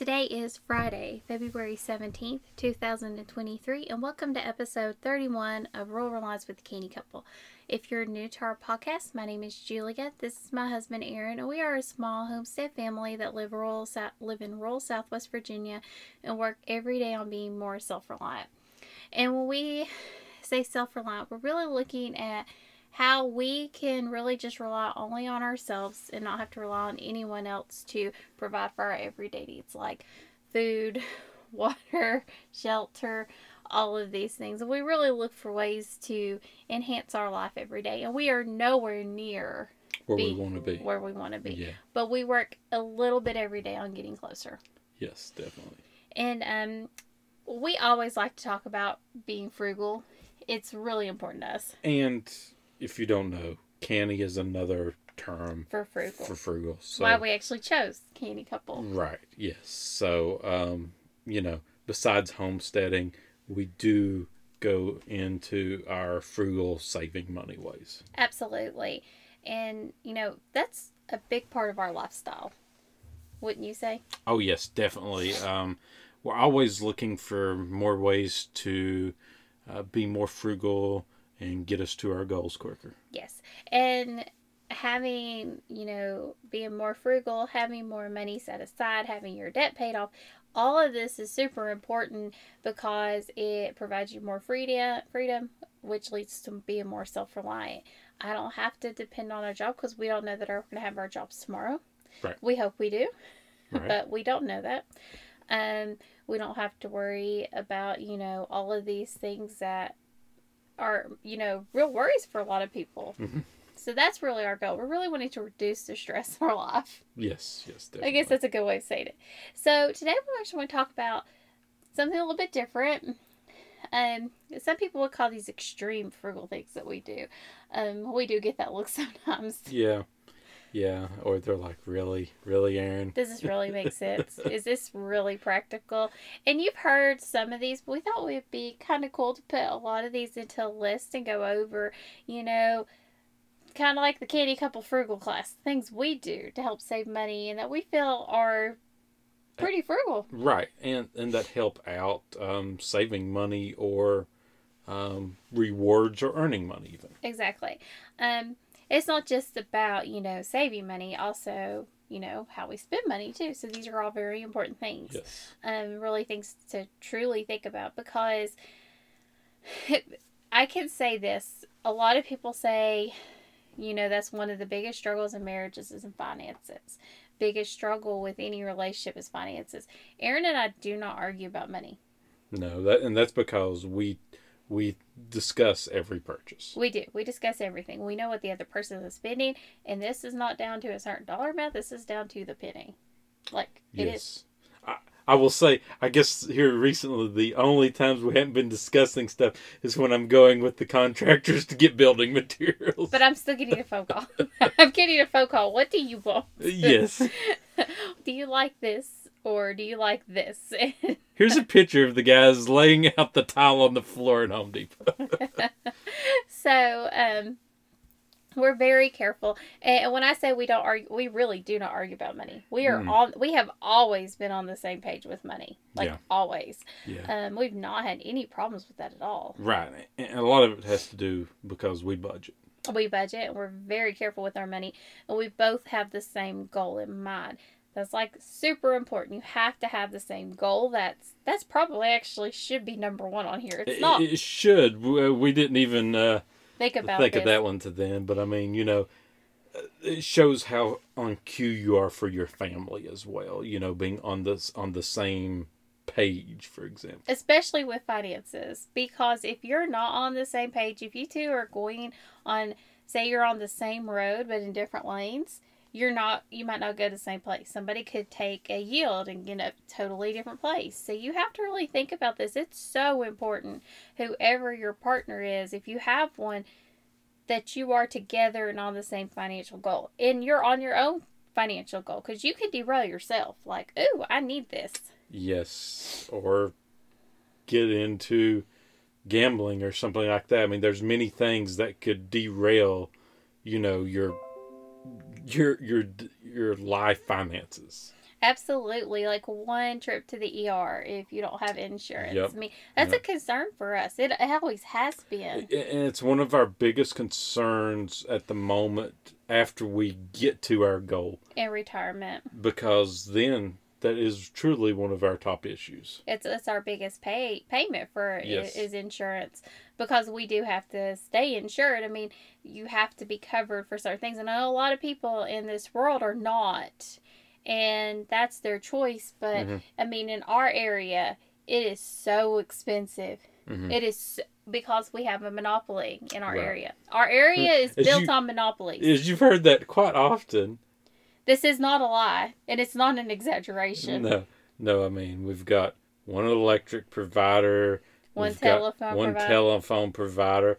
Today is Friday, February 17th, 2023, and welcome to episode 31 of Rural Reliance with the Canny Couple. If you're new to our podcast, my name is Julia. This is my husband Aaron, and we are a small homestead family that live, rural, live in rural Southwest Virginia and work every day on being more self reliant. And when we say self reliant, we're really looking at how we can really just rely only on ourselves and not have to rely on anyone else to provide for our everyday needs like food, water, shelter, all of these things. And we really look for ways to enhance our life every day. And we are nowhere near where we want to be. Where we want to be. Yeah. But we work a little bit every day on getting closer. Yes, definitely. And um we always like to talk about being frugal. It's really important to us. And if you don't know, canny is another term for frugal. For frugal. So, Why we actually chose canny couple. Right. Yes. So, um, you know, besides homesteading, we do go into our frugal saving money ways. Absolutely. And, you know, that's a big part of our lifestyle. Wouldn't you say? Oh, yes, definitely. Um, we're always looking for more ways to uh, be more frugal and get us to our goals quicker. Yes. And having, you know, being more frugal, having more money set aside, having your debt paid off, all of this is super important because it provides you more freedom, freedom, which leads to being more self-reliant. I don't have to depend on a job because we don't know that we're going to have our jobs tomorrow. Right. We hope we do, right. but we don't know that. Um, we don't have to worry about you know all of these things that are you know real worries for a lot of people. Mm-hmm. So that's really our goal. We're really wanting to reduce the stress in our life. Yes, yes, definitely. I guess that's a good way of saying it. So today we actually want to talk about something a little bit different. Um, some people would call these extreme frugal things that we do. Um, we do get that look sometimes. Yeah. Yeah, or they're like, really, really, Aaron? Does this really make sense? Is this really practical? And you've heard some of these, but we thought it would be kind of cool to put a lot of these into a list and go over, you know, kind of like the Canny Couple Frugal class, things we do to help save money and that we feel are pretty frugal. Right, and and that help out um, saving money or um, rewards or earning money even. Exactly. Um, it's not just about, you know, saving money, also, you know, how we spend money too. So these are all very important things. Yes. Um, really things to truly think about because I can say this. A lot of people say, you know, that's one of the biggest struggles in marriages is in finances. Biggest struggle with any relationship is finances. Aaron and I do not argue about money. No, that and that's because we we discuss every purchase. We do. We discuss everything. We know what the other person is spending, and this is not down to a certain dollar amount. This is down to the penny. Like it yes. is. I, I will say, I guess here recently, the only times we haven't been discussing stuff is when I'm going with the contractors to get building materials. But I'm still getting a phone call. I'm getting a phone call. What do you want? Yes. do you like this? Or do you like this? Here's a picture of the guys laying out the tile on the floor at Home Depot. so, um, we're very careful, and when I say we don't argue, we really do not argue about money. We are mm. on. We have always been on the same page with money, like yeah. always. Yeah. Um, we've not had any problems with that at all. Right, and a lot of it has to do because we budget. We budget, and we're very careful with our money, and we both have the same goal in mind. That's like super important. You have to have the same goal. That's that's probably actually should be number one on here. It's not. It, should. We didn't even uh, think about think this. of that one to then. But I mean, you know, uh, it shows how on cue you are for your family as well. You know, being on this on the same page, for example. Especially with finances, because if you're not on the same page, if you two are going on, say you're on the same road but in different lanes you're not you might not go to the same place. Somebody could take a yield and get a totally different place. So you have to really think about this. It's so important whoever your partner is if you have one that you are together and on the same financial goal. And you're on your own financial goal because you could derail yourself like ooh i need this. Yes or get into gambling or something like that. I mean there's many things that could derail you know your your your your life finances. Absolutely, like one trip to the ER if you don't have insurance. Yep. I mean, that's Yep. a concern for us. It, it always has been. And it's one of our biggest concerns at the moment after we get to our goal, in retirement. because then that is truly one of our top issues. It's it's our biggest pay payment for Yes. is insurance because we do have to stay insured. I mean, you have to be covered for certain things, and I know a lot of people in this world are not, and that's their choice. But Mhm. I mean, in our area, it is so expensive. Mhm. It is because we have a monopoly in our Right. area. Our area is As built you- on monopolies. As you've heard that quite often. This is not a lie, and it's not an exaggeration. No, no. I mean, we've got one electric provider, One telephone one provider. telephone provider,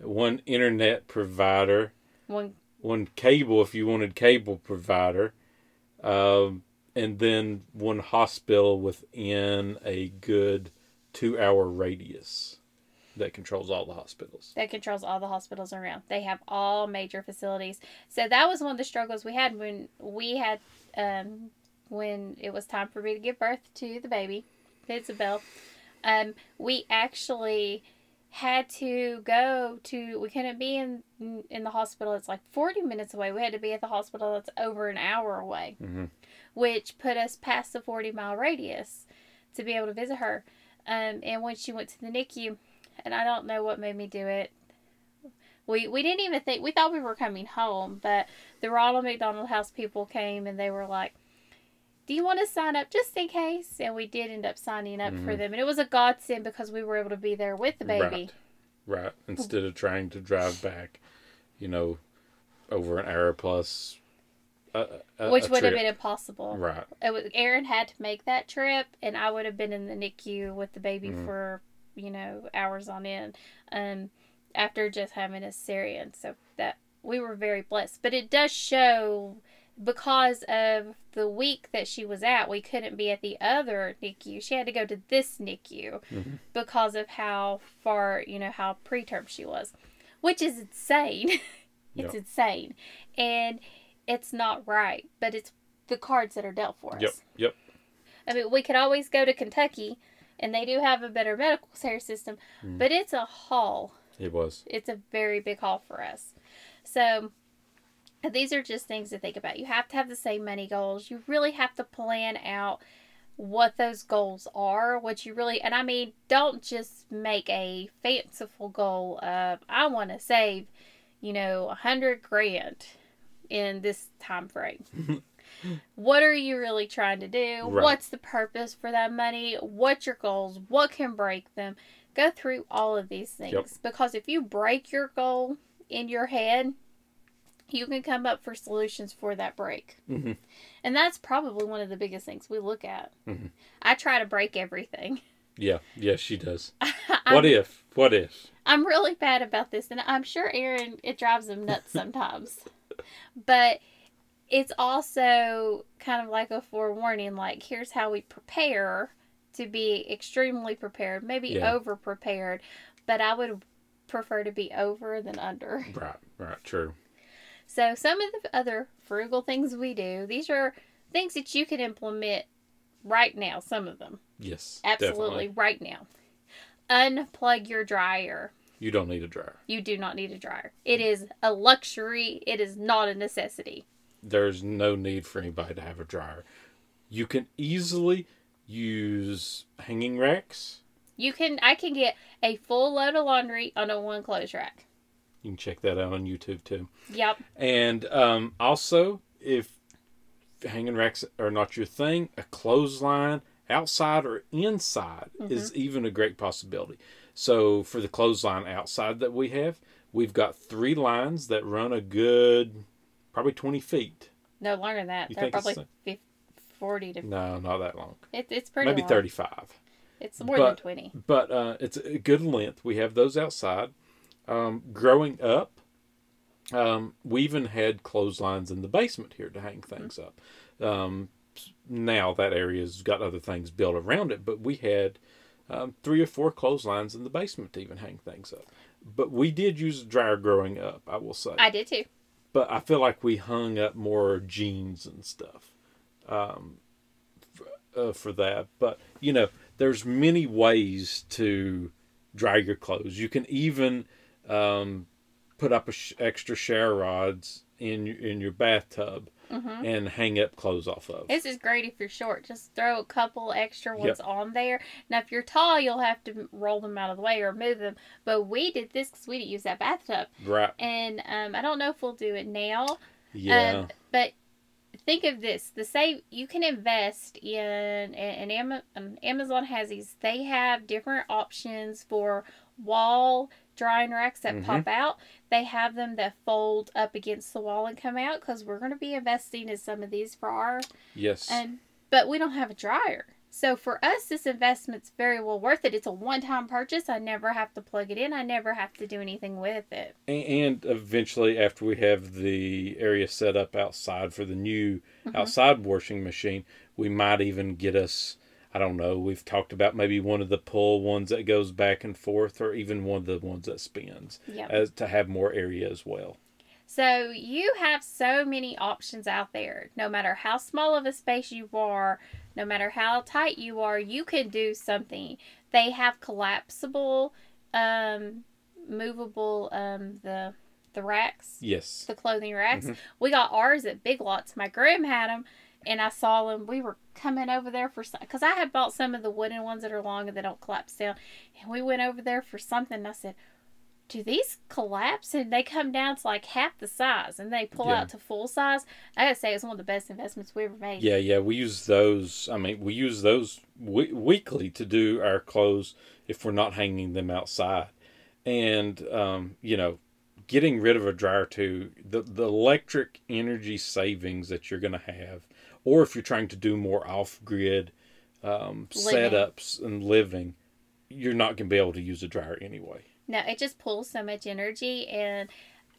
one internet provider, One one cable if you wanted cable provider, um, and then one hospital within a good two-hour radius that controls all the hospitals. that controls all the hospitals around. They have all major facilities. So that was one of the struggles we had when we had um, when it was time for me to give birth to the baby, Isabel. Um, we actually had to go to. We couldn't be in in the hospital. It's like forty minutes away. We had to be at the hospital that's over an hour away, Mhm. which put us past the forty mile radius to be able to visit her. Um, and when she went to the NICU, and I don't know what made me do it. We we didn't even think we thought we were coming home, but the Ronald McDonald House people came and they were like, "Do you want to sign up just in case?" And we did end up signing up for Mhm. them, and it was a godsend because we were able to be there with the baby. Right. Right. Instead of trying to drive back, you know, over an hour plus. A, a, Which a would have been impossible. Right. It was, Aaron had to make that trip, and I would have been in the NICU with the baby Mhm. for you know hours on end, um, after just having a cesarean. So that we were very blessed. But it does show because of the week that she was at, we couldn't be at the other NICU. She had to go to this NICU Mhm. because of how far you know how preterm she was, which is insane. it's Yep. insane, and it's not right. But it's the cards that are dealt for us. Yep. Yep. I mean, we could always go to Kentucky, and they do have a better medical care system, Mm. but it's a haul. It was. It's a very big haul for us. So, these are just things to think about. You have to have the same money goals. You really have to plan out what those goals are, what you really, and I mean, don't just make a fanciful goal of, I want to save, you know, a hundred grand in this time frame. what are you really trying to do? Right. What's the purpose for that money? What's your goals? What can break them? Go through all of these things Yep. because if you break your goal in your head, you can come up for solutions for that break. Mhm. And that's probably one of the biggest things we look at. Mhm. I try to break everything. Yeah. Yeah. She does. What if? What if? I'm really bad about this, and I'm sure Aaron, it drives him nuts sometimes. but it's also kind of like a forewarning like, here's how we prepare to be extremely prepared, maybe Yeah. over prepared, but I would prefer to be over than under. Right. Right. True. So, some of the other frugal things we do, these are things that you can implement right now, some of them. Yes. Absolutely, Definitely. right now. Unplug your dryer. You don't need a dryer. You do not need a dryer. It is a luxury, it is not a necessity. There's no need for anybody to have a dryer. You can easily use hanging racks. You can I can get a full load of laundry on a one clothes rack. You can check that out on YouTube too. Yep. And um, also, if hanging racks are not your thing, a clothesline, outside or inside, is even a great possibility. So, for the clothesline outside that we have, we've got three lines that run a good probably 20 feet. No longer than that. You They're it's probably fif- 40 to No, not that long. it, it's pretty Maybe long. 35. It's more than 20. but uh, it's a good length. We have those outside. Um, growing up, um, we even had clotheslines in the basement here to hang things up. Um, now that area's got other things built around it, but we had um, three or four clotheslines in the basement to even hang things up. But we did use a dryer growing up, I will say. I did too. But I feel like we hung up more jeans and stuff. Um, uh, for that. But you know, there's many ways to dry your clothes. You can even um, put up sh- extra shower rods in in your bathtub Mm-hmm. and hang up clothes off of. This is great if you're short. Just throw a couple extra ones on there. Now, if you're tall, you'll have to roll them out of the way or move them. But we did this because we didn't use that bathtub. right? And um, I don't know if we'll do it now. Yeah. Um, but think of this: the same you can invest in and Ama- um, Amazon has these. They have different options for wall drying racks that Mhm. pop out. They have them that fold up against the wall and come out because we're going to be investing in some of these for our yes. and but we don't have a dryer. So for us, this investment's very well worth it. It's a one-time purchase. I never have to plug it in. I never have to do anything with it. And eventually after we have the area set up outside for the new Mm-hmm. outside washing machine we might even get us i don't know we've talked about maybe one of the pull ones that goes back and forth or even one of the ones that spins Yep. as to have more area as well So you have so many options out there. No matter how small of a space you are, no matter how tight you are, you can do something. They have collapsible, um, movable, um, the the racks, yes the clothing racks. Mhm. We got ours at Big Lots. My Graham had them, and I saw them. We were coming over there for some because I had bought some of the wooden ones that are long and they don't collapse down. And we went over there for something. And I said, "Do these collapse?" And they come down to like half the size, and they pull Yeah. out to full size. I gotta say, it's one of the best investments we ever made. yeah yeah we use those i mean we use those we- weekly to do our clothes if we're not hanging them outside and um, you know getting rid of a dryer too the, the electric energy savings that you're going to have or if you're trying to do more off-grid um, setups and living you're not going to be able to use a dryer anyway No, it just pulls so much energy and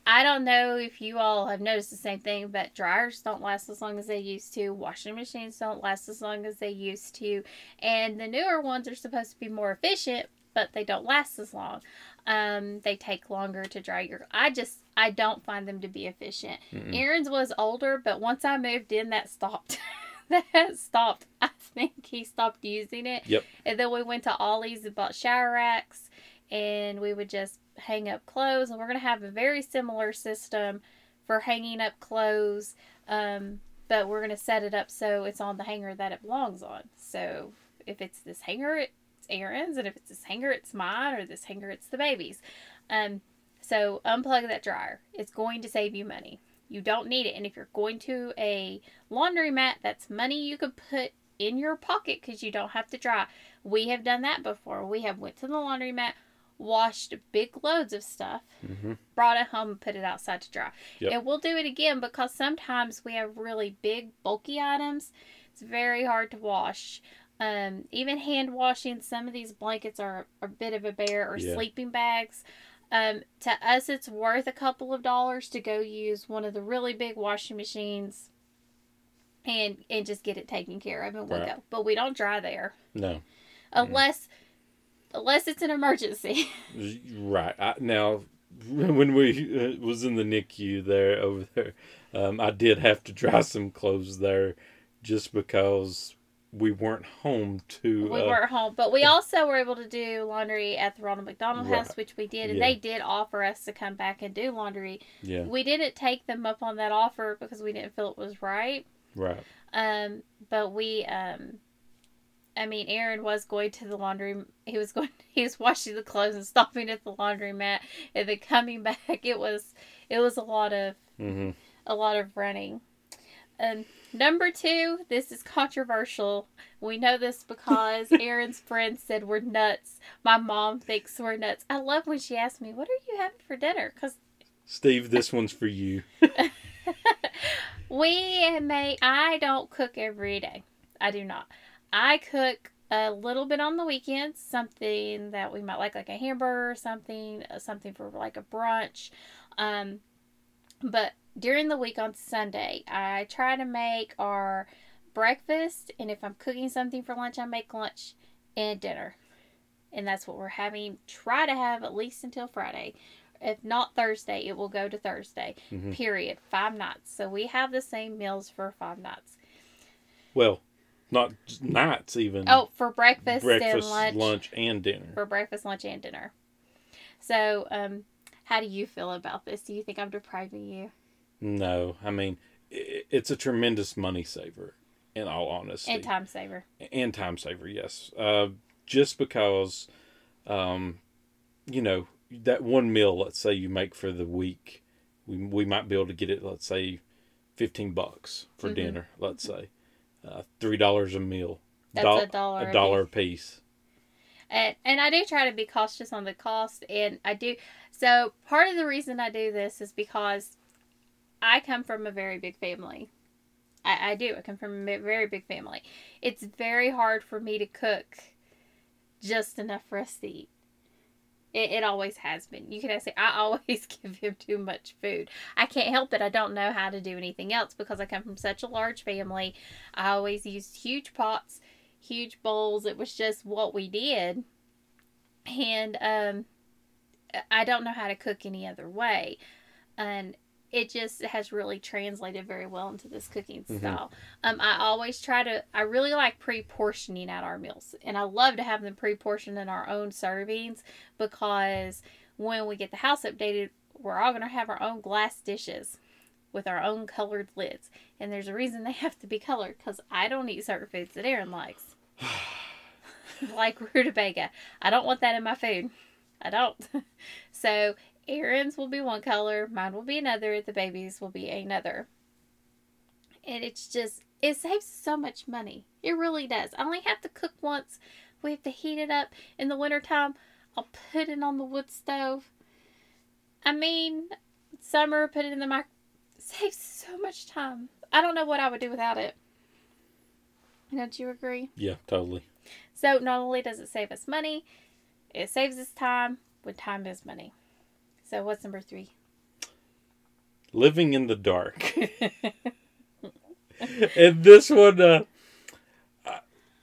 I don't know if you all have noticed the same thing, but dryers don't last as long as they used to. Washing machines don't last as long as they used to. And the newer ones are supposed to be more efficient, but they don't last as long. Um, they take longer to dry your. I just I don't find them to be efficient. Mm-mm. Aaron's was older, but once I moved in, that stopped. that stopped. I think he stopped using it. Yep. And then we went to Ollie's and bought shower racks, and we would just hang up clothes. And we're gonna have a very similar system for hanging up clothes. Um, but we're gonna set it up so it's on the hanger that it belongs on. So if it's this hanger, it's Aaron's, and if it's this hanger, it's mine, or this hanger, it's the baby's. Um, so unplug that dryer. It's going to save you money. You don't need it, and if you're going to a laundry mat, that's money you could put in your pocket because you don't have to dry. We have done that before. We have went to the laundry mat, washed big loads of stuff, hmm brought it home and put it outside to dry. Yep. And we'll do it again because sometimes we have really big, bulky items. It's very hard to wash. Um, even hand washing, some of these blankets are a bit of a bear or Yeah. sleeping bags. Um, to us, it's worth a couple of dollars to go use one of the really big washing machines and and just get it taken care of and we'll Right. go. But we don't dry there no unless unless it's an emergency. Right. I, now, when we uh, was in the NICU there over there, um, I did have to dry some clothes there, just because we weren't home to. we uh, weren't home, but we also were able to do laundry at the Ronald McDonald House, Right. which we did, and Yeah. they did offer us to come back and do laundry. Yeah. We didn't take them up on that offer because we didn't feel it was right. Right. Um, but we, um, I mean, Aaron was going to the laundry. He was going. He was washing the clothes and stopping at the laundromat, and then coming back. It was, it was a lot of mm-hmm. a lot of running. Um, number two, this is controversial. We know this because Aaron's friend said we're nuts. My mom thinks we're nuts. I love when she asks me, "What are you having for dinner?" Because Steve, this one's for you. we may. I don't cook every day. I do not. I cook a little bit on the weekends, something that we might like, like a hamburger or something, something for like a brunch. Um, but during the week on Sunday, I try to make our breakfast, and if I'm cooking something for lunch, I make lunch and dinner. And that's what we're having. Try to have at least until Friday. If not Thursday, it will go to Thursday. Mhm. Period. Five nights. So we have the same meals for five nights. Well, not nights even. Oh, for breakfast, breakfast, and lunch. lunch, and dinner. For breakfast, lunch, and dinner. So, um, how do you feel about this? Do you think I'm depriving you? No, I mean it's a tremendous money saver. In all honesty, And time saver. and time saver, yes. Uh, just because, um, you know, that one meal, let's say you make for the week, we, we might be able to get it, let's say, 15 bucks for Mhm. dinner, let's say. Uh, $3 a meal. That's Dol- a dollar. A dollar a piece. And and I do try to be cautious on the cost, and I do. So part of the reason I do this is because I come from a very big family. I, I do. I come from a very big family. It's very hard for me to cook just enough for us to eat. It, it always has been. You can say I always give him too much food. I can't help it. I don't know how to do anything else because I come from such a large family. I always used huge pots, huge bowls. It was just what we did. And um I don't know how to cook any other way. And it just has really translated very well into this cooking Mhm. style. Um, I always try to. I really like pre-portioning out our meals, and I love to have them pre-portioned in our own servings because when we get the house updated, we're all gonna have our own glass dishes with our own colored lids, and there's a reason they have to be colored because I don't eat certain foods that Aaron likes, like rutabaga. I don't want that in my food. I don't. so Aaron's will be one color, mine will be another, the baby's will be another. And it's just, it saves so much money. It really does. I only have to cook once. We have to heat it up in the wintertime. I'll put it on the wood stove. I mean, summer, put it in the mic. Saves so much time. I don't know what I would do without it. Don't you agree? Yeah, totally. So not only does it save us money, it saves us time when time is money. So what's number three? Living in the dark. and this one, uh,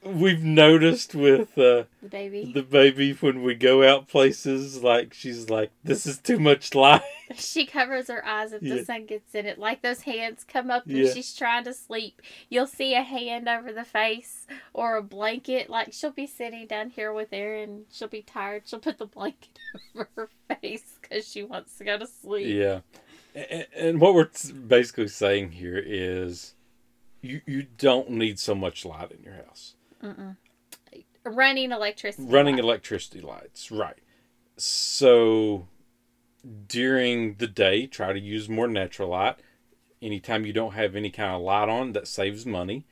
we've noticed with uh, The baby. the baby when we go out places, like she's like, "This is too much light." She covers her eyes if Yeah. the sun gets in it. Like those hands come up and Yeah. she's trying to sleep. You'll see a hand over the face or a blanket. Like she'll be sitting down here with Aaron. She'll be tired. She'll put the blanket over her face because she wants to go to sleep. Yeah, and, and what we're basically saying here is, you you don't need so much light in your house. Mm-mm. Running electricity. Running light. electricity lights, right? So during the day, try to use more natural light. Anytime you don't have any kind of light on, that saves money.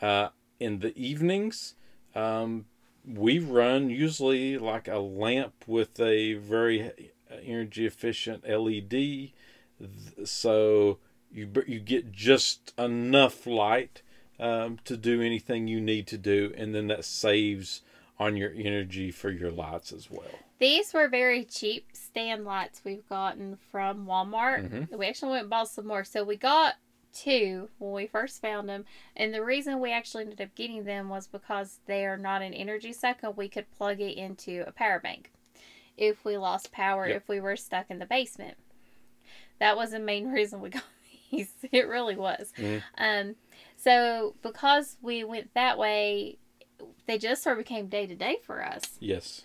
Uh, in the evenings, um, we run usually like a lamp with a very energy efficient LED, so you you get just enough light um, to do anything you need to do, and then that saves on your energy for your lights as well. These were very cheap stand lights we've gotten from Walmart. Mhm. We actually went and bought some more. So we got two when we first found them. And the reason we actually ended up getting them was because they are not an energy suck and we could plug it into a power bank if we lost power, Yep. if we were stuck in the basement. That was the main reason we got these. It really was. Mhm. Um, so because we went that way, they just sort of became day to day for us. Yes.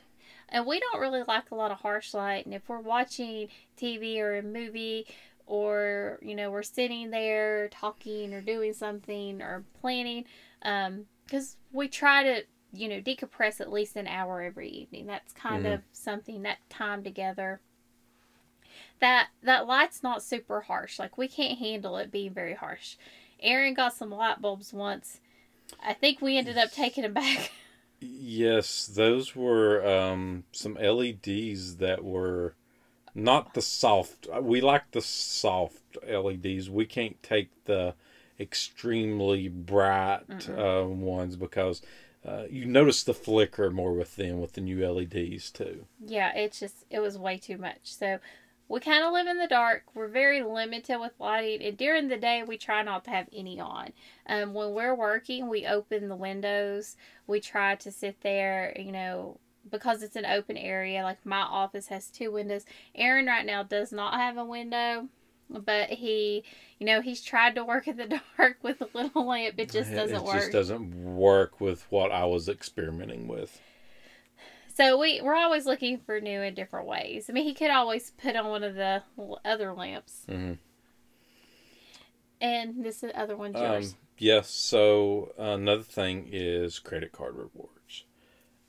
And we don't really like a lot of harsh light. And if we're watching TV or a movie, or you know we're sitting there talking or doing something or planning, because we try to you know decompress at least an hour every evening. That's kind Mhm. of something that time together. That that light's not super harsh. Like we can't handle it being very harsh. Aaron got some light bulbs once. I think we ended up taking them back. Yes, those were um, some LEDs that were not the soft. We like the soft LEDs. We can't take the extremely bright uh, ones because uh, you notice the flicker more with them with the new LEDs too. yeah, it's just it was way too much. So we kind of live in the dark. We're very limited with lighting, and during the day we try not to have any on. Um, when we're working, we open the windows. We try to sit there, you know, because it's an open area. Like my office has two windows. Aaron right now does not have a window. but he, you know, he's tried to work in the dark with a little lamp. It just doesn't it work. just doesn't work with what I was experimenting with. So we we're always looking for new and different ways. I mean, he could always put on one of the other lamps, hmm and this is the other one's Um, yours. yes. So another thing is credit card rewards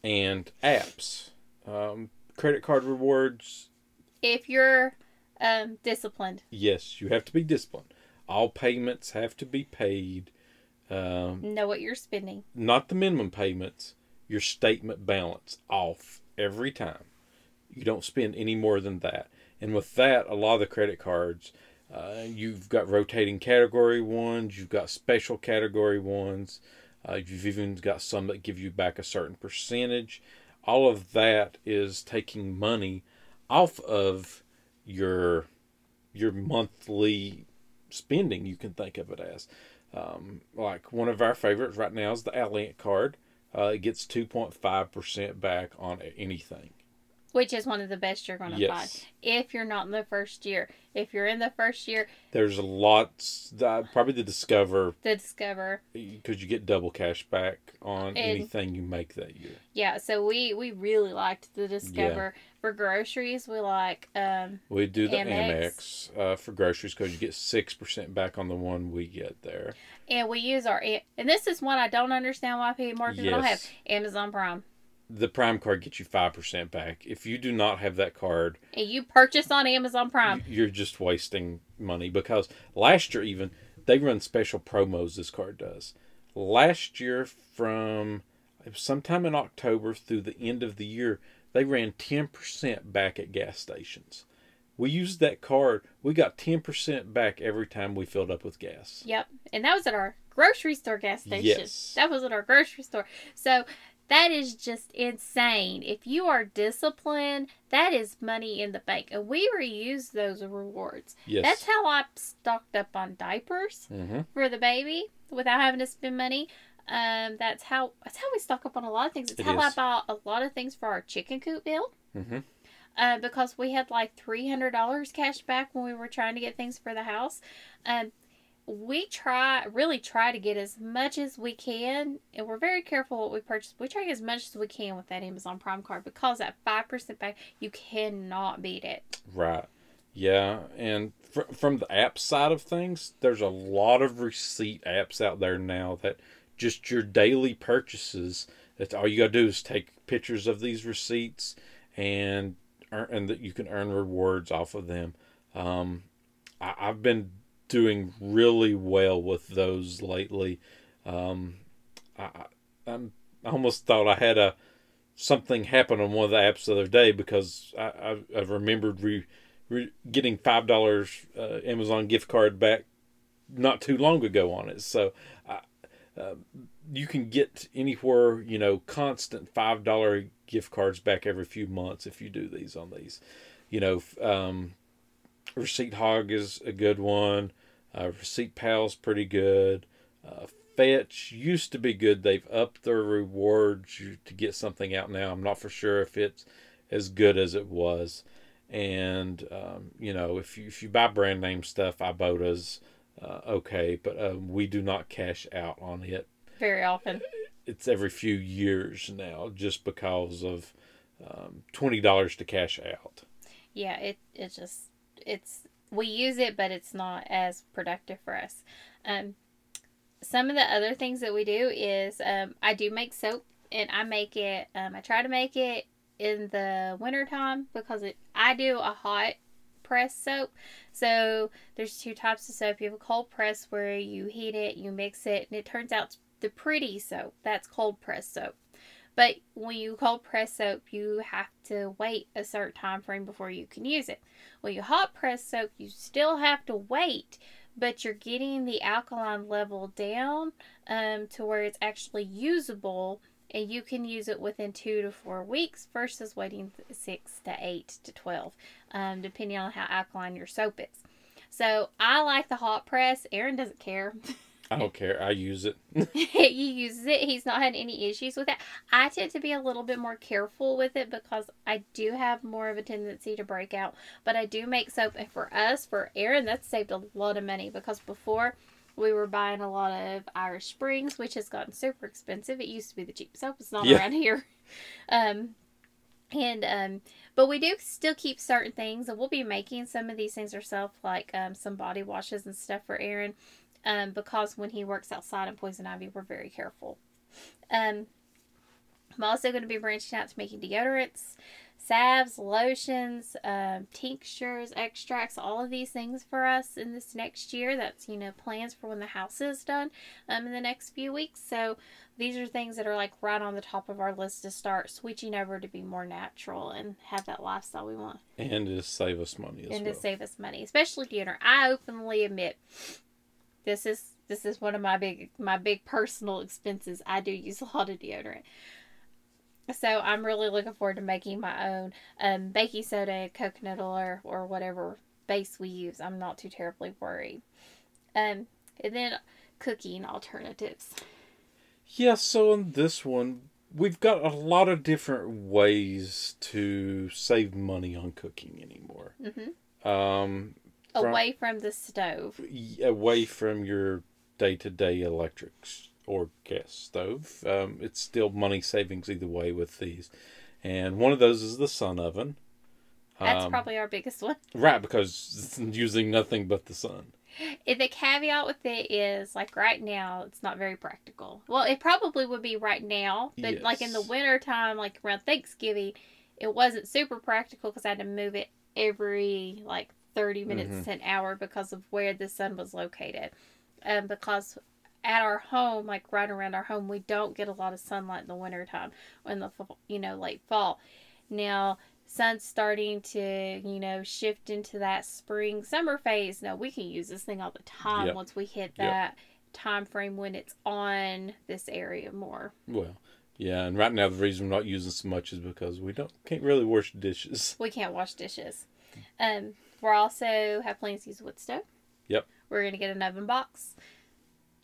and apps. Um, credit card rewards. if you're um, disciplined, Yes, you have to be disciplined. All payments have to be paid. Um, know what you're spending. not the minimum payments. Your statement balance off every time. You don't spend any more than that. And with that, a lot of the credit cards, uh, you've got rotating category ones, you've got special category ones, uh, you've even got some that give you back a certain percentage. All of that is taking money off of your your monthly spending. You can think of it as um, like one of our favorites right now is the Alliant card. Uh, it gets two point five percent back on anything. Which is one of the best you're going to find if you're not in the first year. If you're in the first year, There's lots. Probably the Discover the Discover. because you get double cash back on And- anything you make that year. Yeah, so we we really liked the Discover for groceries. We like um We do the Amex. Amex, uh, for groceries because you get six percent back on the one we get there. And we use our and this is one I don't understand why people more people don't have Amazon Prime. The Prime card gets you five percent back. If you do not have that card, And you purchase on Amazon Prime. you're just wasting money because last year even they run special promos this card does last year from sometime in october through the end of the year they ran 10% back at gas stations we used that card we got 10% back every time we filled up with gas Yep. And that was at our grocery store gas station. Yes. That was at our grocery store. So that is just insane. If you are disciplined, that is money in the bank. And we reuse those rewards. yes That's how I stocked up on diapers hmm for the baby without having to spend money. Um, that's how that's how we stock up on a lot of things. It's It how I bought a lot of things for our chicken coop bill. hmm Uh, because we had like three hundred dollars cash back when we were trying to get things for the house. Um, we try really try to get as much as we can, and we're very careful what we purchase. We try to get as much as we can with that Amazon Prime card because that five percent back, you cannot beat it. Right. Yeah, and fr- from the app side of things, there's a lot of receipt apps out there now that just your daily purchases. That's all you gotta do is take pictures of these receipts, and earn, and that you can earn rewards off of them. Um, I, I've been doing really well with those lately. Um, I, I, I'm, I almost thought I had a something happen on one of the apps the other day because I, I, I remembered re, re, getting five dollars uh, Amazon gift card back not too long ago on it. So I, uh, you can get anywhere you know constant five dollar gift cards back every few months if you do these on these. You know, um, Receipt Hog is a good one. Uh, Receipt Pal's pretty good. Uh, Fetch used to be good. They've upped their rewards to get something out now. I'm not for sure if it's as good as it was. And um, you know, if you if you buy brand name stuff, Ibotta's uh, okay, but um, we do not cash out on it. Very often, It's every few years now, just because of um, twenty dollars to cash out. yeah, it it just it's we use it, but it's not as productive for us. Um, some of the other things that we do is um, I do make soap, and I make it. Um, I try to make it in the wintertime because it I do a hot press soap. So there's two types of soap. You have a cold press where you heat it, you mix it, and it turns out the pretty soap. That's cold press soap. But when you cold press soap, you have to wait a certain time frame before you can use it. When you hot press soap, you still have to wait, but you're getting the alkaline level down um, to where it's actually usable and you can use it within two to four weeks versus waiting six to eight to 12, um, depending on how alkaline your soap is. So I like the hot press. Aaron doesn't care. I don't care. I use it. he uses it. He's not had any issues with it. I tend to be a little bit more careful with it because I do have more of a tendency to break out. But I do make soap, and for us, for Aaron, that's saved a lot of money because before we were buying a lot of Irish Springs, which has gotten super expensive. It used to be the cheap soap. It's not Yeah. around here. Um, and um, but we do still keep certain things, and we'll be making some of these things ourselves, like um, some body washes and stuff for Aaron, um, because when he works outside in poison ivy, we're very careful. Um, I'm also going to be branching out to making deodorants, salves, lotions, um, tinctures, extracts, all of these things for us in this next year. That's you know plans for when the house is done um, in the next few weeks. So these are things that are like right on the top of our list to start switching over to be more natural and have that lifestyle we want And to save us money as and well. to save us money, especially deodorant. I openly admit this is this is one of my big my big personal expenses. I do use a lot of deodorant. So I'm really looking forward to making my own um, baking soda, coconut oil, or whatever base we use. I'm not too terribly worried. Um, and then cooking alternatives. Yeah, so on this one, we've got a lot of different ways to save money on cooking anymore. hmm Um, From- Away from the stove. away from your day to day electrics or gas stove. Um, it's still money savings either way with these. And one of those is the sun oven. That's Um, probably our biggest one. Right, because it's using nothing but the sun. If the caveat with it is like right now, it's not very practical. Well, it probably would be right now, but like in the Yes. winter time, like around Thanksgiving, it wasn't super practical because I had to move it every like 30 minutes Mhm. to an hour because of where the sun was located. Um, because at our home, like right around our home, we don't get a lot of sunlight in the winter time or in the you know late fall. Now sun's starting to you know shift into that spring summer phase. Now we can use this thing all the time Yep. once we hit Yep. that time frame when it's on this area more. Well, yeah, and right now the reason we're not using so much is because we don't can't really wash dishes. We can't wash dishes. Um, we're also have plans to use wood stove. Yep. We're gonna get an oven box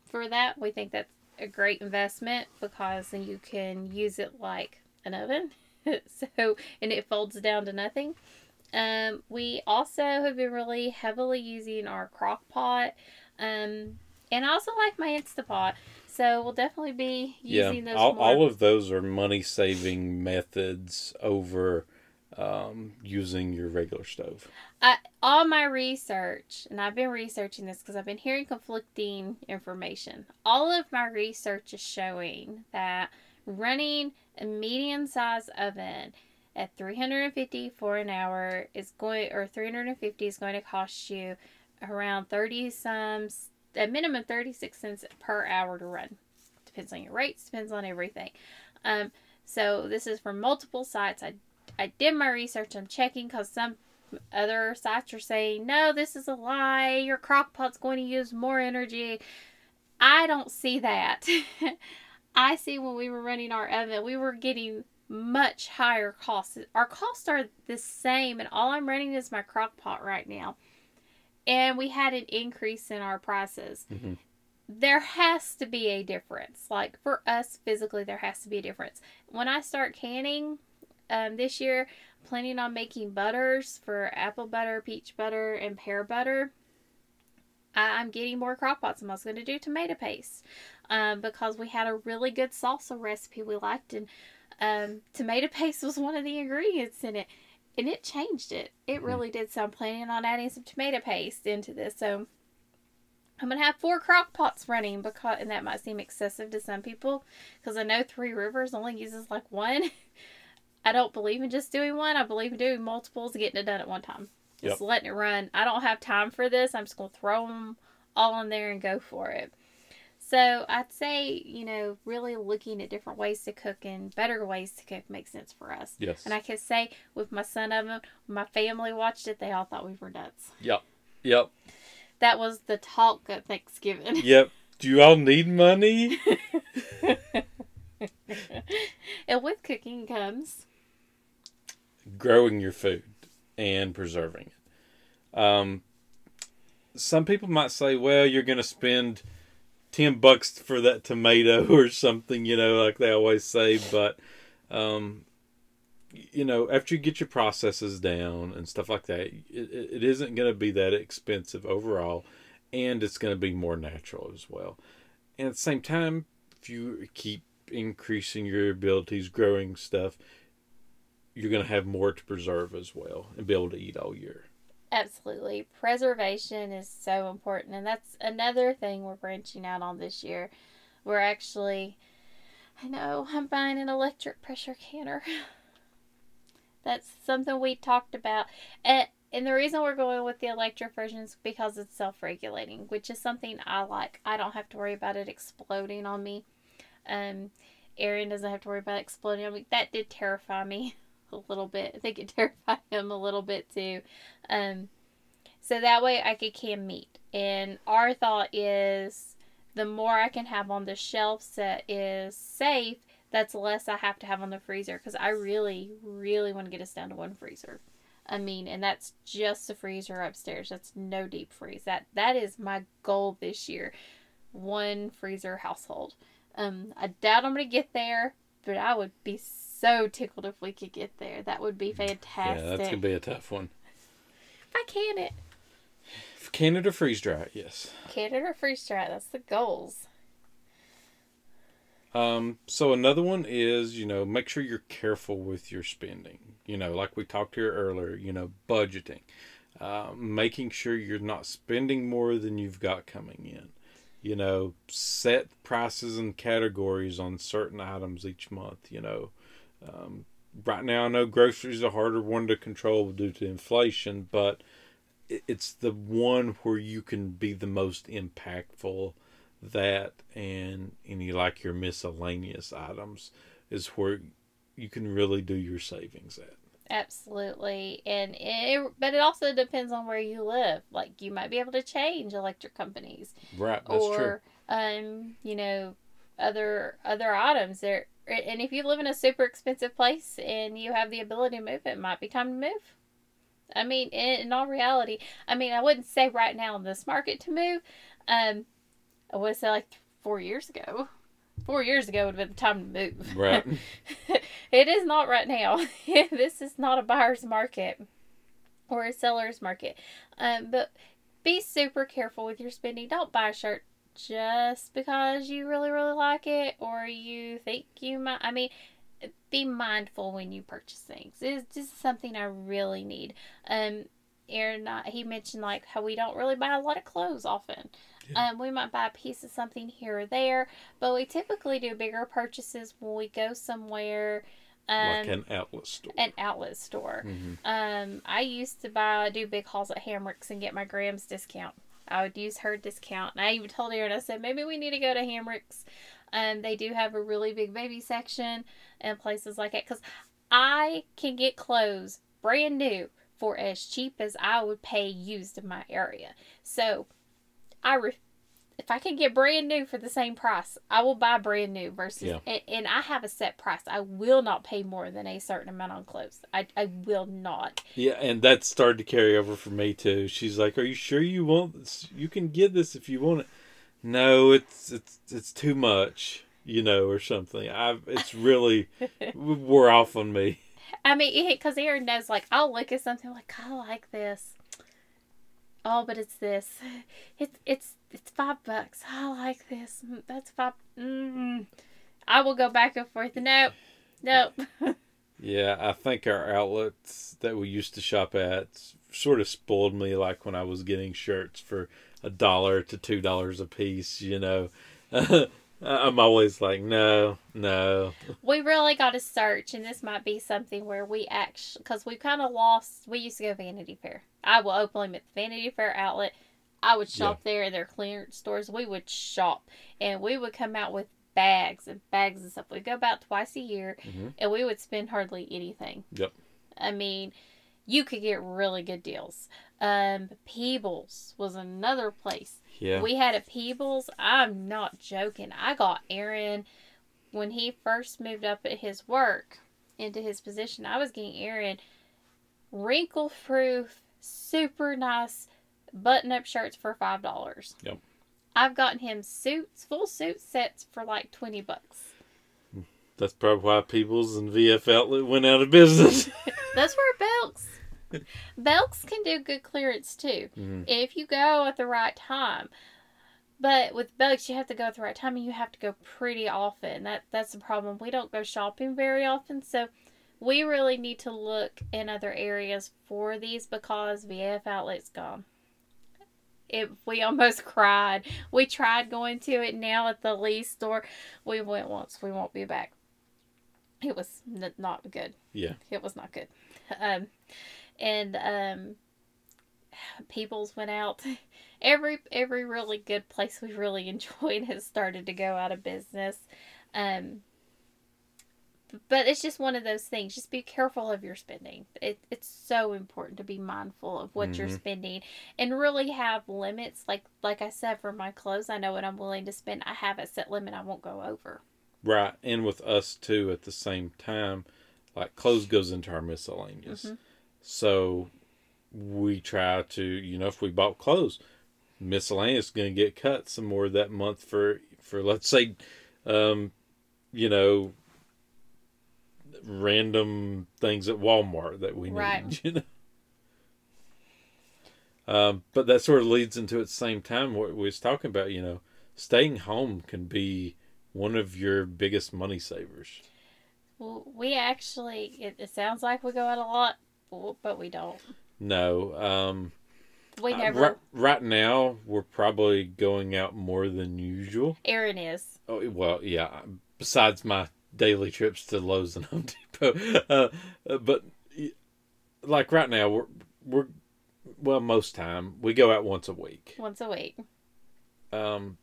for that. We think that's a great investment because then you can use it like an oven. so and it folds down to nothing. Um, we also have been really heavily using our crock pot. Um, and I also like my Instapot. So we'll definitely be using yeah, those all, more. all of those are money saving methods over um, using your regular stove. All my research, and I've been researching this because I've been hearing conflicting information. All of my research is showing that running a medium sized oven at 350 for an hour is going, or 350 is going to cost you around 30 some, a minimum 36 cents per hour to run. Depends on your rates, depends on everything. Um, so this is from multiple sites. I I did my research. I'm checking because some other sites are saying no, this is a lie. Your crock pot's going to use more energy. I don't see that. I see when we were running our oven, we were getting much higher costs. Our costs are the same, and all I'm running is my crock pot right now. And we had an increase in our prices. Mhm. There has to be a difference. Like for us physically, there has to be a difference. When I start canning um, this year, planning on making butters for apple butter, peach butter, and pear butter. I- I'm getting more crock pots. and I was going to do tomato paste um, because we had a really good salsa recipe we liked, and um, tomato paste was one of the ingredients in it, and it changed it. It Mhm. really did. So I'm planning on adding some tomato paste into this. So I'm gonna have four crock pots running because, and that might seem excessive to some people, because I know Three Rivers only uses like one. I don't believe in just doing one. I believe in doing multiples and getting it done at one time. Just letting it run. I don't have time for this. I'm just going to throw them all in there and go for it. So I'd say, you know, really looking at different ways to cook and better ways to cook makes sense for us. Yes. And I can say with my sun oven, my family watched it, they all thought we were nuts. Yep. Yep. That was the talk at Thanksgiving. Yep. Do you all need money? and with cooking comes growing your food and preserving it. Um, some people might say, well, you're going to spend ten bucks for that tomato or something, you know, like they always say. But, um, you know, after you get your processes down and stuff like that, it, it isn't going to be that expensive overall, and it's going to be more natural as well. And at the same time, if you keep increasing your abilities, growing stuff, you're going to have more to preserve as well and be able to eat all year. Absolutely. Preservation is so important. And that's another thing we're branching out on this year. We're actually, I know, I'm buying an electric pressure canner. that's something we talked about. And, and the reason we're going with the electric version is because it's self regulating, which is something I like. I don't have to worry about it exploding on me. Um, Aaron doesn't have to worry about exploding on me. That did terrify me a little bit. I think it terrified him a little bit too. Um, so that way I could can meat. And our thought is the more I can have on the shelf that is safe, that's less I have to have on the freezer because I really, really want to get us down to one freezer. I mean, and that's just the freezer upstairs. That's no deep freeze. That that is my goal this year. One freezer household. Um, I doubt I'm gonna get there, but I would be so tickled if we could get there. That would be fantastic. Yeah, that's gonna be a tough one. If I can it. Canada freeze dry, yes. Canada freeze dry. That's the goals. Um, so another one is, you know, make sure you're careful with your spending. You know, like we talked here earlier, you know, budgeting, uh, making sure you're not spending more than you've got coming in. You know, set prices and categories on certain items each month. You know, um, right now I know groceries are a harder one to control due to inflation, but it's the one where you can be the most impactful that and any like your miscellaneous items is where you can really do your savings at. Absolutely. And it but it also depends on where you live. Like you might be able to change electric companies right that's or true. um you know other other items. There and if you live in a super expensive place and you have the ability to move it might be time to move I mean, in, in all reality, I mean, I wouldn't say right now in this market to move. Um, I would say like four years ago. Four years ago would have been the time to move. Right. it is not right now. this is not a buyer's market or a seller's market. Um, but be super careful with your spending. Don't buy a shirt just because you really, really like it or you think you might. I mean, be mindful when you purchase things. It's just something I really need. Um, Aaron, uh, he mentioned like how we don't really buy a lot of clothes often. Yeah. Um, we might buy a piece of something here or there, but we typically do bigger purchases when we go somewhere. Um, like an outlet store. An outlet store. Mm-hmm. Um, I used to buy do big hauls at Hamrick's and get my grams discount. I would use her discount, and I even told Aaron I said maybe we need to go to Hamrick's. Um, they do have a really big baby section and places like that because I can get clothes brand new for as cheap as I would pay used in my area. So I re- if I can get brand new for the same price, I will buy brand new versus yeah. and, and, I have a set price. I will not pay more than a certain amount on clothes. I, I will not. Yeah, and that started to carry over for me too. She's like, "Are you sure you want this? You can get this if you want it." No, it's it's it's too much, you know, or something. I it's really wore off on me. I mean, because Aaron knows, like, I'll look at something like, I like this. Oh, but it's this. It's it's it's five bucks. I like this. Mm, that's five. Mm. I will go back and forth. Nope, nope. yeah, I think our outlets that we used to shop at sort of spoiled me. Like when I was getting shirts for a dollar to two dollars a piece. You know. I'm always like, no, no. We really got to search, and this might be something where we actually, because we kind of lost. We used to go Vanity Fair. I will openly admit, the Vanity Fair outlet. I would shop yeah. there in their clearance stores. We would shop, and we would come out with bags and bags and stuff. We'd go about twice a year, mm-hmm. and we would spend hardly anything. Yep. I mean, you could get really good deals. Um, Peebles was another place yeah. We had a Peebles. I'm not joking. I got Aaron when he first moved up at his work into his position. I was getting Aaron wrinkle proof, super nice button up shirts for five dollars. Yep. I've gotten him suits, full suit sets for like twenty bucks. That's probably why Peebles and VF Outlet went out of business. That's where Belks. Belks can do good clearance too Mhm. if you go at the right time. But with Belks, you have to go at the right time, and you have to go pretty often. That that's the problem. We don't go shopping very often, so we really need to look in other areas for these because VF Outlet's gone. It, we almost cried. We tried going to it now at the Lee store. We went once. We won't be back. It was n- not good. Yeah. It was not good. Um, and um, Peebles went out. Every every really good place we really enjoyed has started to go out of business. Um, but it's just one of those things. Just be careful of your spending. It, it's so important to be mindful of what you're Mhm. spending and really have limits. Like like I said, for my clothes, I know what I'm willing to spend. I have a set limit. I won't go over. Right. And with us too at the same time, like clothes goes into our miscellaneous. Mhm. So we try to, you know, if we bought clothes, miscellaneous going to get cut some more that month for for let's say um you know random things at Walmart that we need, you know. Um, but that sort of leads into at the same time what we was talking about, you know, staying home can be one of your biggest money savers. Well, we actually, it, it sounds like we go out a lot, but we don't. No, um, We uh, right, right now we're probably going out more than usual. Aaron is. Oh well, yeah. Besides my daily trips to Lowe's and Home Depot, uh, uh, but like right now we're we're well most time we go out once a week, once a week. um,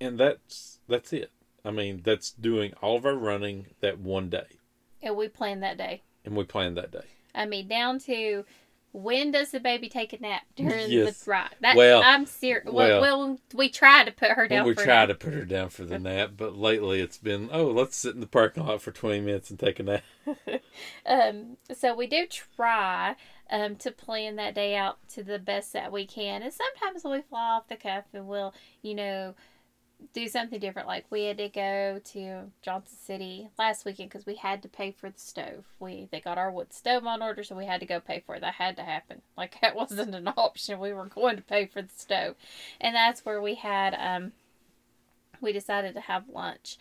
and that's that's it. I mean that's doing all of our running that one day, And we plan that day. and we plan that day. I mean, down to when does the baby take a nap during Yes. the right? That, Well, I'm serious. well. Well, we try to put her Well, down. we for try to put her down for the nap, but lately it's been oh let's sit in the parking lot for twenty minutes and take a nap. Um, so we do try um, to plan that day out to the best that we can. And sometimes we fly off the cuff and we'll, you know, do something different. Like we had to go to Johnson City last weekend because we had to pay for the stove. We they got our wood stove on order, so we had to go pay for it. That had to happen. Like that wasn't an option. We were going to pay for the stove, and that's where we had um, we decided to have lunch.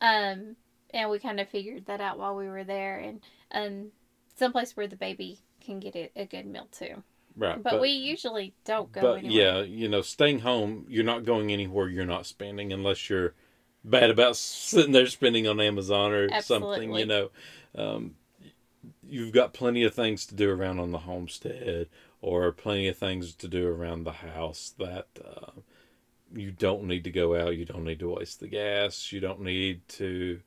Um, and we kind of figured that out while we were there and um someplace where the baby can get a, a good meal too Right, but, we usually don't go but anywhere yeah, you know, staying home, you're not going anywhere. You're not spending unless you're bad about sitting there spending on Amazon or something. You know, um, you've got plenty of things to do around on the homestead, or plenty of things to do around the house that uh, you don't need to go out. You don't need to waste the gas. You don't need to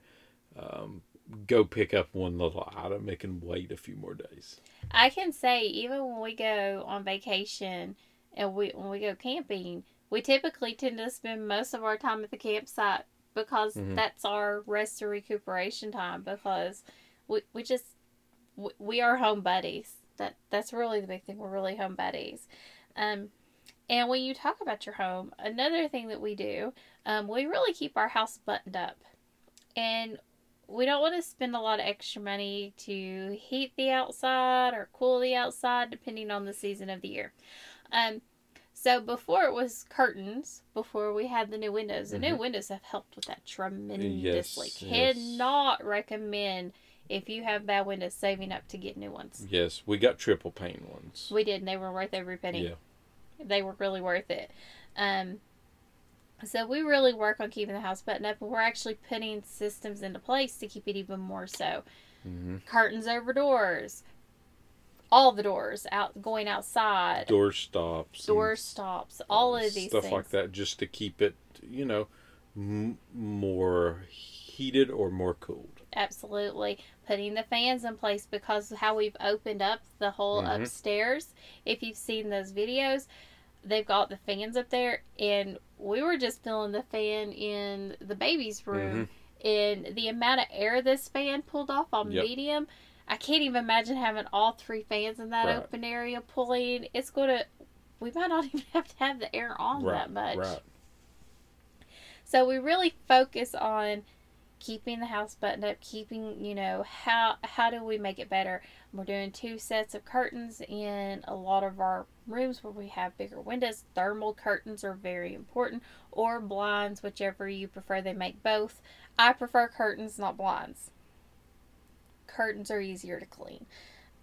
um, go pick up one little item. It can wait a few more days. i can say even when we go on vacation and we when we go camping we typically tend to spend most of our time at the campsite because Mhm. that's our rest and recuperation time because we, we just we, we are home buddies that that's really the big thing we're really home buddies um and when you talk about your home another thing that we do um, we really keep our house buttoned up and we don't want to spend a lot of extra money to heat the outside or cool the outside depending on the season of the year um so before it was curtains, before we had the new windows, the new Mhm. windows have helped with that tremendously. Yes, yes. Cannot recommend if you have bad windows saving up to get new ones. Yes, we got triple pane ones. We did, and they were worth every penny. Yeah. They were really worth it. Um, so we really work on keeping the house buttoned up, and we're actually putting systems into place to keep it even more so. hmm Curtains over doors, all the doors out going outside, Door stops. door stops, all of these stuff things. like that, just to keep it, you know, m- more heated or more cooled. Absolutely. Putting the fans in place because how we've opened up the whole Mhm. upstairs. If you've seen those videos, they've got the fans up there, and we were just feeling the fan in the baby's room. And the amount of air this fan pulled off on Mm-hmm. Yep. medium, I can't even imagine having all three fans in that Right. open area pulling. It's going to, we might not even have to have the air on right, that much. right. So we really focus on keeping the house buttoned up, keeping, you know, how how do we make it better? We're doing two sets of curtains in a lot of our rooms where we have bigger windows. Thermal curtains are very important or blinds, whichever you prefer. They make both. I prefer curtains, not blinds. Curtains are easier to clean.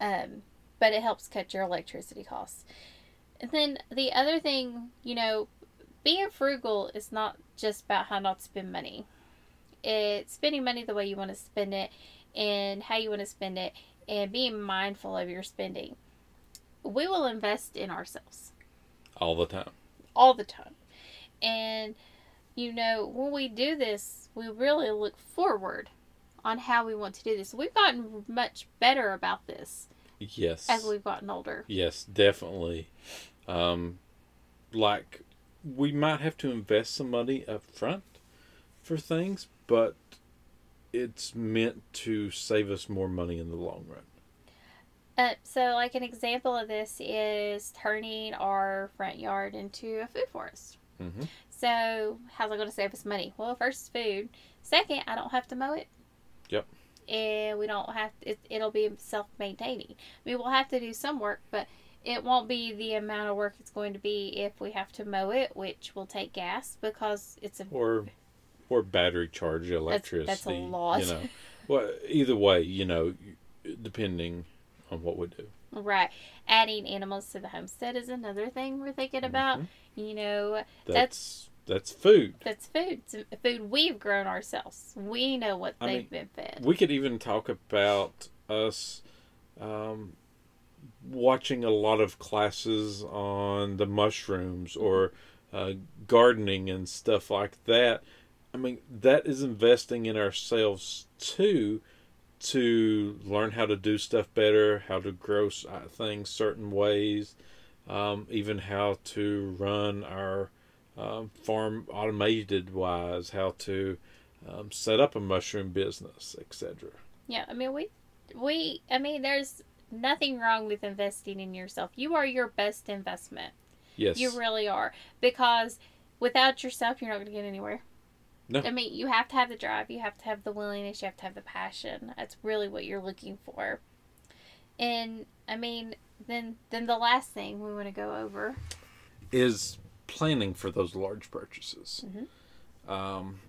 Um, but it helps cut your electricity costs. And then the other thing, you know, being frugal is not just about how not to spend money it's spending money the way you want to spend it and how you want to spend it and being mindful of your spending. We will invest in ourselves all the time. All the time. And you know, when we do this, we really look forward on how we want to do this. We've gotten much better about this. Yes. As we've gotten older. Yes, definitely. Um like we might have to invest some money up front for things, but it's meant to save us more money in the long run. Uh, so, like an example of this is turning our front yard into a food forest. Mm-hmm. So, how's it going to save us money? Well, first, food. Second, I don't have to mow it. Yep. And we don't have to, it, it'll be self maintaining. I mean, we'll have to do some work, but it won't be the amount of work it's going to be if we have to mow it, which will take gas because it's a or or battery charge electricity. That's, that's a lot. You know, well, either way, you know, depending on what we do. Right. Adding animals to the homestead is another thing we're thinking about. Mm-hmm. You know, that's, that's food. That's food. It's food we've grown ourselves. We know what I they've mean, been fed. We could even talk about us um, watching a lot of classes on the mushrooms or uh, gardening and stuff like that I mean, that is investing in ourselves too to learn how to do stuff better, how to grow uh, things certain ways, um, even how to run our um, farm automated wise, how to um, set up a mushroom business, etc. Yeah, I mean, we, we, I mean, there's nothing wrong with investing in yourself. You are your best investment. Yes. You really are. Because without yourself, you're not going to get anywhere. No. I mean, you have to have the drive, you have to have the willingness, you have to have the passion. That's really what you're looking for. And I mean, then then the last thing we want to go over is planning for those large purchases. Mm-hmm. Um,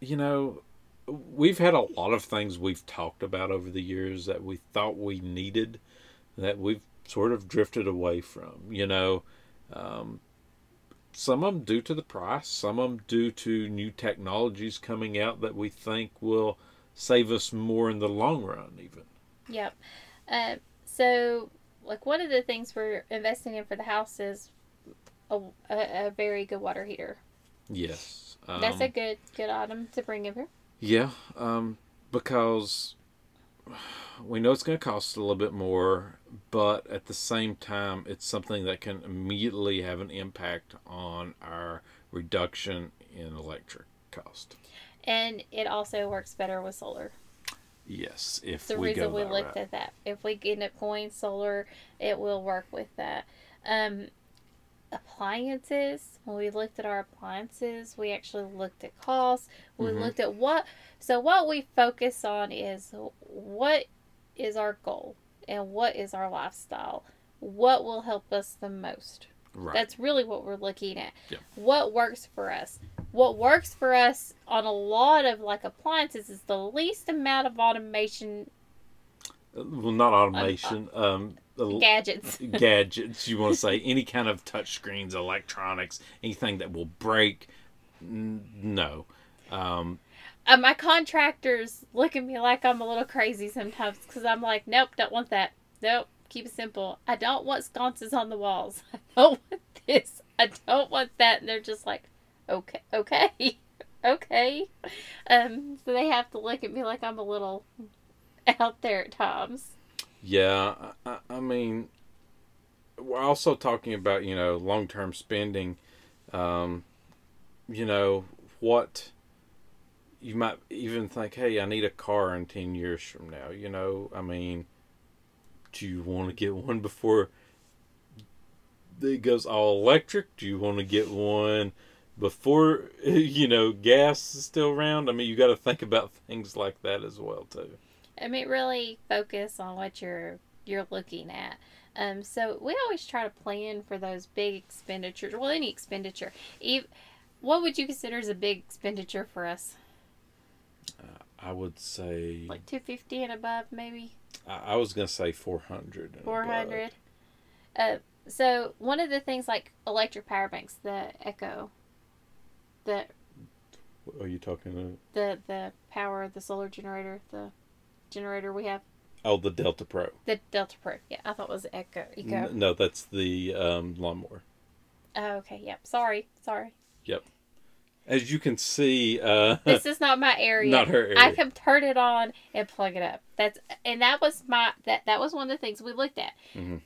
you know, we've had a lot of things we've talked about over the years that we thought we needed that we've sort of drifted away from. You know, um, some of them due to the price, some of them due to new technologies coming out that we think will save us more in the long run, even. Yep. Uh, so, like one of the things we're investing in for the house is a, a, a very good water heater. Yes. Um, That's a um, good good item to bring over. Yeah, um, because we know it's going to cost a little bit more, but at the same time, it's something that can immediately have an impact on our reduction in electric cost. And it also works better with solar. Yes, if the we reason we looked route. at that. If we end up going solar, it will work with that. Um, appliances. When we looked at our appliances, we actually looked at costs. We mm-hmm. looked at what. So what we focus on is what is our goal and what is our lifestyle? What will help us the most? Right. That's really what we're looking at. Yeah. What works for us? What works for us on a lot of like appliances is the least amount of automation. Well, not automation. Um, gadgets. gadgets. You want to say any kind of touch screens, electronics, anything that will break? No. Um, uh, my contractors look at me like I'm a little crazy sometimes because I'm like, nope, don't want that. Nope, keep it simple. I don't want sconces on the walls. I don't want this. I don't want that. And they're just like, okay, okay, okay. Um, so they have to look at me like I'm a little out there at times. Yeah, I, I mean, we're also talking about you know long term spending. Um, you know what you might even think, hey, I need a car in 10 years from now. You know, I mean, do you want to get one before it goes all electric? Do you want to get one before you know gas is still around. I mean, you got to think about things like that as well too. I mean, really focus on what you're you're looking at. Um, so we always try to plan for those big expenditures. Well, any expenditure. What would you consider as a big expenditure for us? Uh, I would say like two fifty and above, maybe. I, I was gonna say four hundred. Four hundred. Uh, so one of the things like electric power banks, the Echo, the. Are you talking about? The the power, the solar generator, the generator we have. Oh, the Delta Pro. The Delta Pro. Yeah, I thought it was Echo. Eco. No, that's the um, lawnmower. Oh, okay. Yep. Sorry. Sorry. Yep. As you can see, uh, this is not my area. Not her area. I can turn it on and plug it up. That's and that was my that that was one of the things we looked at. Mm-hmm.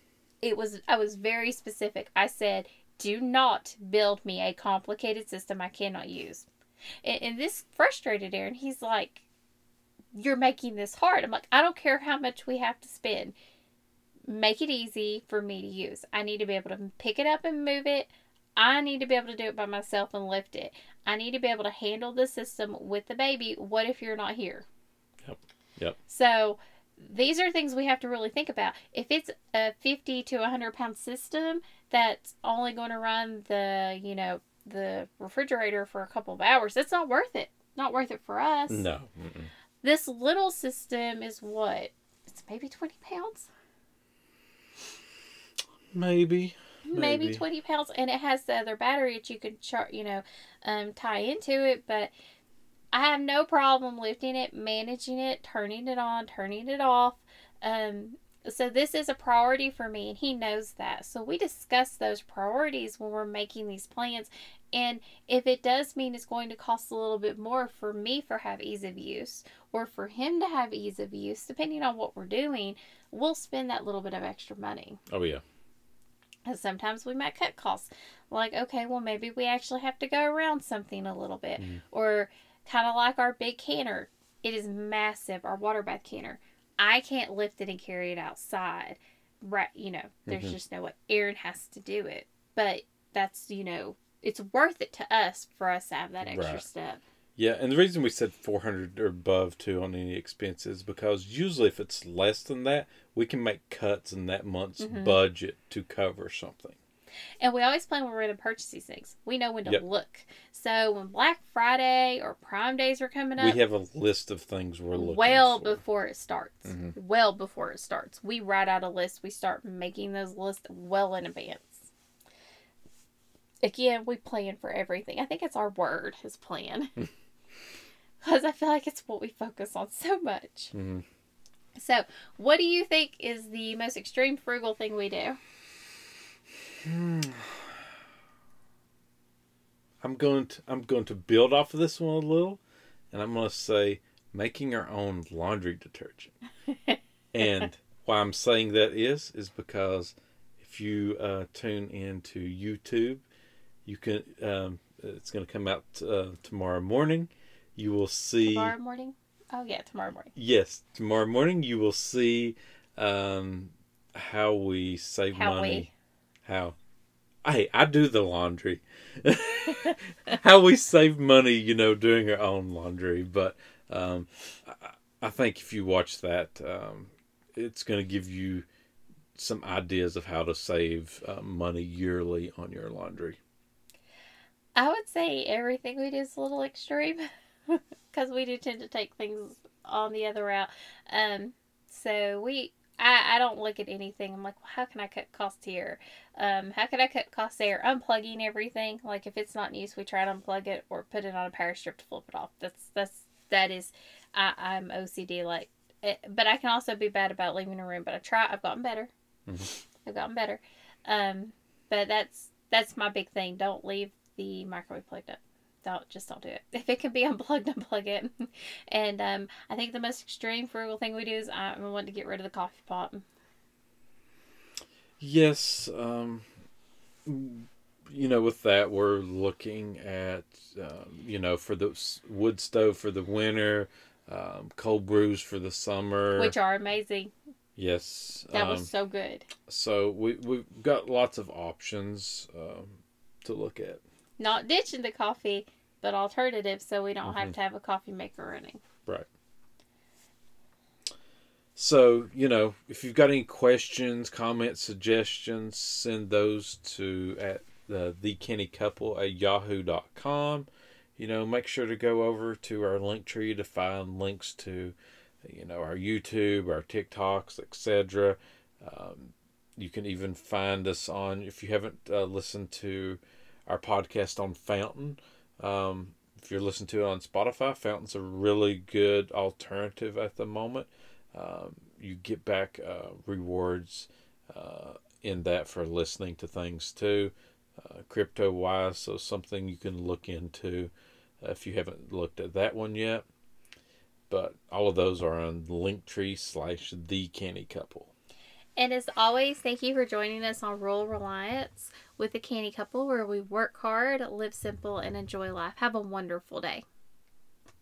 It was I was very specific. I said, "Do not build me a complicated system I cannot use." And, and this frustrated Aaron. He's like, "You're making this hard." I'm like, "I don't care how much we have to spend. Make it easy for me to use. I need to be able to pick it up and move it." I need to be able to do it by myself and lift it. I need to be able to handle the system with the baby. What if you're not here? Yep. Yep. So these are things we have to really think about. If it's a 50 to 100 pound system that's only going to run the, you know, the refrigerator for a couple of hours, it's not worth it. Not worth it for us. No. Mm-mm. This little system is what? It's maybe 20 pounds? Maybe maybe, maybe 20 pounds and it has the other battery that you can char- you know um, tie into it but i have no problem lifting it managing it turning it on turning it off um, so this is a priority for me and he knows that so we discuss those priorities when we're making these plans and if it does mean it's going to cost a little bit more for me for have ease of use or for him to have ease of use depending on what we're doing we'll spend that little bit of extra money oh yeah and sometimes we might cut costs. Like, okay, well, maybe we actually have to go around something a little bit. Mm. Or kind of like our big canner. It is massive, our water bath canner. I can't lift it and carry it outside. Right, you know, there's Mhm. just no way. Aaron has to do it. But that's, you know, it's worth it to us for us to have that extra Right. step. Yeah, and the reason we said 400 or above too on any expenses is because usually if it's less than that, we can make cuts in that month's Mhm. budget to cover something. And we always plan when we're going to purchase these things. We know when to Yep. look. So when Black Friday or Prime Days are coming up, We have a list of things we're looking well for. before it starts. Mhm. Well before it starts. We write out a list. We start making those lists well in advance. Again, we plan for everything. I think it's our word, is plan. Because I feel like it's what we focus on so much. Mhm. So, what do you think is the most extreme frugal thing we do? I'm going to I'm going to build off of this one a little, and I'm going to say making our own laundry detergent. and why I'm saying that is is because if you uh, tune into YouTube, you can um, it's going to come out uh, tomorrow morning. You will see Tomorrow morning? Oh, yeah, tomorrow morning. yes tomorrow morning you will see um, how we save How money. How hey I do the laundry. how we save money, you know, doing our own laundry. But um, I, I think if you watch that, um, it's going to give you some ideas of how to save uh, money yearly on your laundry. I would say everything we do is a little extreme because we do tend to take things on the other route. Um, so we, I, I don't look at anything. I'm like, well, how can I cut costs here? Um, how can I cut costs there? Unplugging everything. Like if it's not in use, we try to unplug it or put it on a power strip to flip it off. That's that's that is, I, I'm OCD like, it, but I can also be bad about leaving a room. But I try. I've gotten better. Mhm. I've gotten better. Um, but that's that's my big thing. Don't leave the microwave plugged up. Don't just don't do it. If it can be unplugged, unplug it. and um, I think the most extreme frugal thing we do is I want to get rid of the coffee pot. Yes, um, you know, with that, we're looking at, um, you know, for the wood stove for the winter, um, cold brews for the summer. which are amazing. yes, That um, was so good. so we we've got lots of options um, to look at. Not ditching the coffee, but alternative so we don't Mm-hmm. have to have a coffee maker running. Right. So, you know, if you've got any questions, comments, suggestions, send those to at the the Canny Couple at yahoo.com. You know, make sure to go over to our link tree to find links to, you know, our YouTube, our TikToks, etc. Um, you can even find us on, if you haven't uh, listened to our podcast on Fountain, um, if you're listening to it on Spotify, Fountain's a really good alternative at the moment. Um, you get back uh, rewards uh, in that for listening to things too, uh, crypto wise. So something you can look into if you haven't looked at that one yet. But all of those are on Linktree slash the Canny Couple. And as always, thank you for joining us on Rural Reliance with the Canny Couple, where we work hard, live simple, and enjoy life. Have a wonderful day.